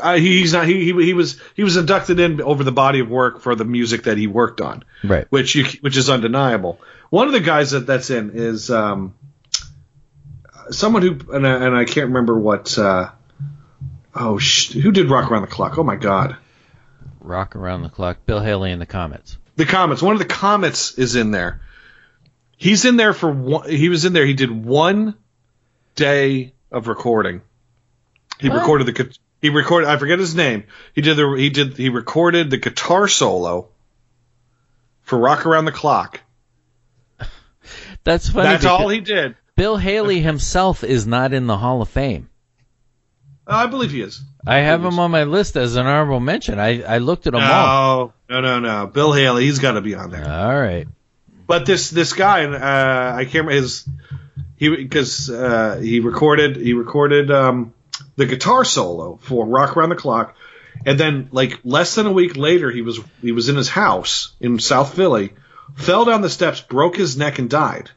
uh, he's not he, he he was he was inducted in over the body of work for the music that he worked on, Right. which you which is undeniable. One of the guys that that's in is um, someone who and I, and I can't remember what. Uh, oh, sh- who did Rock Around the Clock? Oh my God, Rock around the clock. Bill Haley in the Comets. the Comets. One of the Comets is in there. He's in there for one. He was in there. He did one day of recording. He What? recorded the. gu- He recorded. I forget his name. He did the. He did. He recorded the guitar solo. For Rock Around the Clock. That's funny. That's all he did. Bill Haley himself is not in the Hall of Fame. I believe he is. I have him on my list as an honorable mention. I, I looked at them all. No, no, no, no. Bill Haley, he's got to be on there. All right. But this this guy, uh, I can't remember his. He because uh, he recorded he recorded um, the guitar solo for Rock Around the Clock, and then like less than a week later, he was he was in his house in South Philly, fell down the steps, broke his neck, and died.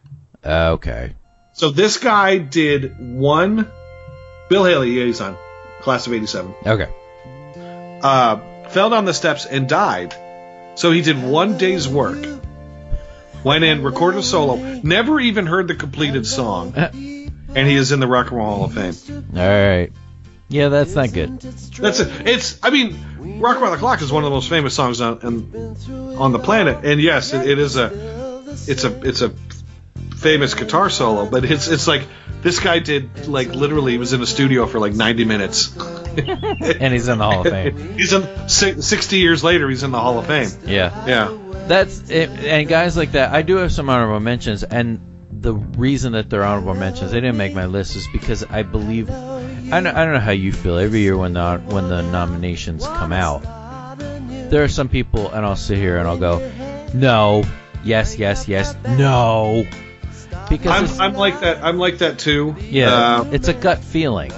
Okay. So this guy did one. Bill Haley, yeah, he's on class of '87. Okay. uh, fell down the steps and died. So he did one day's work. Went in, recorded a solo, never even heard the completed song, and he is in the Rock and Roll Hall of Fame. All right. Yeah, that's not good. That's it. It's, I mean, Rock Around the Clock is one of the most famous songs on on, on the planet, and yes, it, it is a, it's a, it's a famous guitar solo, but it's it's like this guy did like literally he was in a studio for like 90 minutes. And he's in the Hall of Fame. He's in 60 years later, he's in the Hall of Fame. Yeah. Yeah. That's it. And guys like that, I do have some honorable mentions, and the reason that they're honorable mentions, they didn't make my list, is because I believe. I don't, I don't know how you feel. Every year when the when the nominations come out, there are some people, and I'll sit here and I'll go, no, yes, yes, yes, no, because I'm, I'm like that. I'm like that too. yeah, Uh, it's a gut feeling.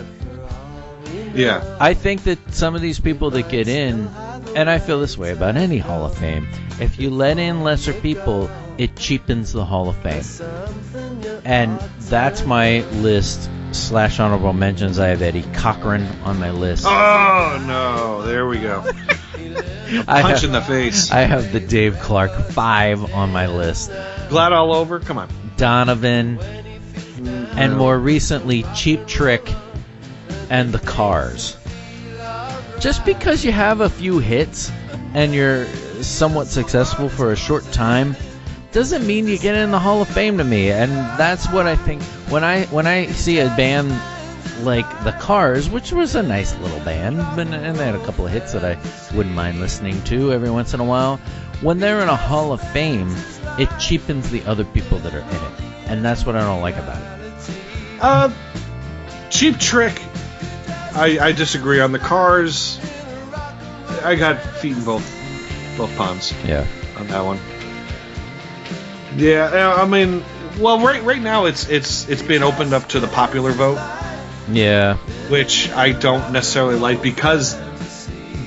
yeah. I think that some of these people that get in, and I feel this way about any Hall of Fame, if you let in lesser people, it cheapens the Hall of Fame. And that's my list slash honorable mentions. I have Eddie Cochran on my list. Oh no! There we go. Punch have, in the face. I have the Dave Clark five on my list. Glad all over. Come on. Donovan, and more recently, Cheap Trick and the Cars. Just because you have a few hits and you're somewhat successful for a short time doesn't mean you get in the Hall of Fame to me. And that's what I think when I when I see a band like the Cars, which was a nice little band, but and they had a couple of hits that I wouldn't mind listening to every once in a while. When they're in a Hall of Fame, it cheapens the other people that are in it, and that's what I don't like about it. Uh, cheap trick. I, I disagree on the cars. I got feet in both both ponds Yeah. on that one. Yeah, uh, I mean, well, right right now it's it's it's been opened up to the popular vote, Yeah. which I don't necessarily like because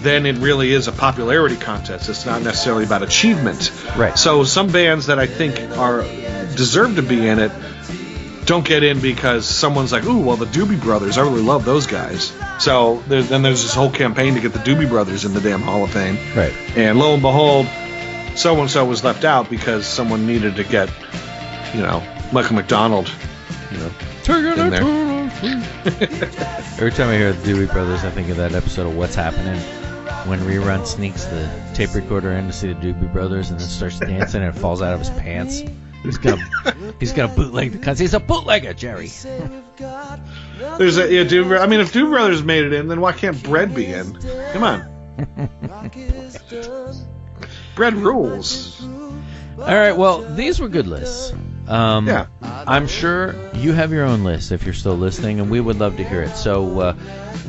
then it really is a popularity contest. It's not necessarily about achievement. Right. So some bands that I think are deserve to be in it don't get in because someone's like, "Ooh, well, the Doobie Brothers. I really love those guys." So there, then there's this whole campaign to get the Doobie Brothers in the damn Hall of Fame. Right. And lo and behold, so and so was left out because someone needed to get, you know, Michael McDonald. You know, in there. Every time I hear the Doobie Brothers, I think of that episode of What's Happening when Rerun sneaks the tape recorder in to see the Doobie Brothers and then starts dancing and it falls out of his pants. He's gonna he's gonna bootleg the cunt. He's a bootlegger, Jerry. There's a yeah, Doobie. I mean, if Doobie Brothers made it in, then why can't Bread be in? Come on. Bread rules. All right. Well, these were good lists. Um, Yeah. I'm sure you have your own list if you're still listening, and we would love to hear it. So uh,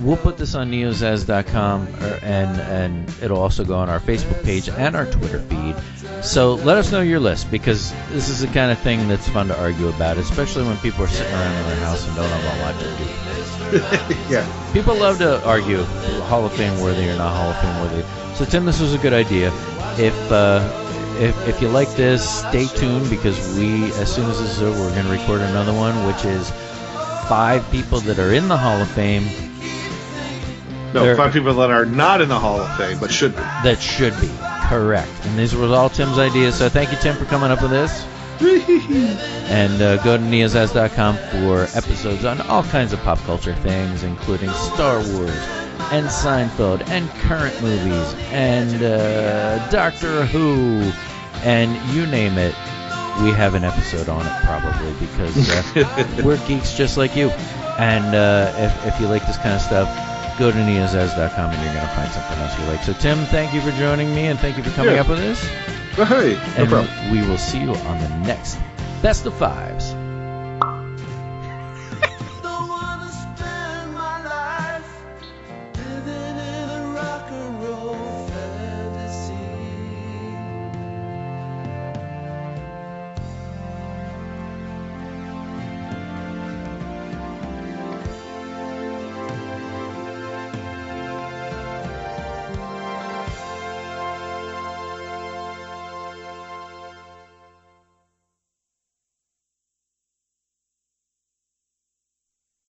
we'll put this on neozaz.com, or, and and it'll also go on our Facebook page and our Twitter feed. So let us know your list because this is the kind of thing that's fun to argue about, especially when people are sitting around in their house and don't know about to do. yeah. People love to argue Hall of Fame worthy or not Hall of Fame worthy. So Tim, this was a good idea. If uh, if, if you like this, stay tuned because we, as soon as this is over, we're going to record another one, which is five people that are in the Hall of Fame No, five people that are not in the Hall of Fame but should be. that should be correct. And these were all Tim's ideas. So thank you, Tim, for coming up with this. And uh, go to neozaz.com for episodes on all kinds of pop culture things, including Star Wars and Seinfeld and current movies and uh, Doctor Who and you name it. We have an episode on it probably because uh, we're geeks just like you. And uh, if, if you like this kind of stuff, go to neozaz.com and you're going to find something else you like. So, Tim, thank you for joining me and thank you for coming Yeah. up with this. But hey, no And problem. we will see you on the next Best of Fives.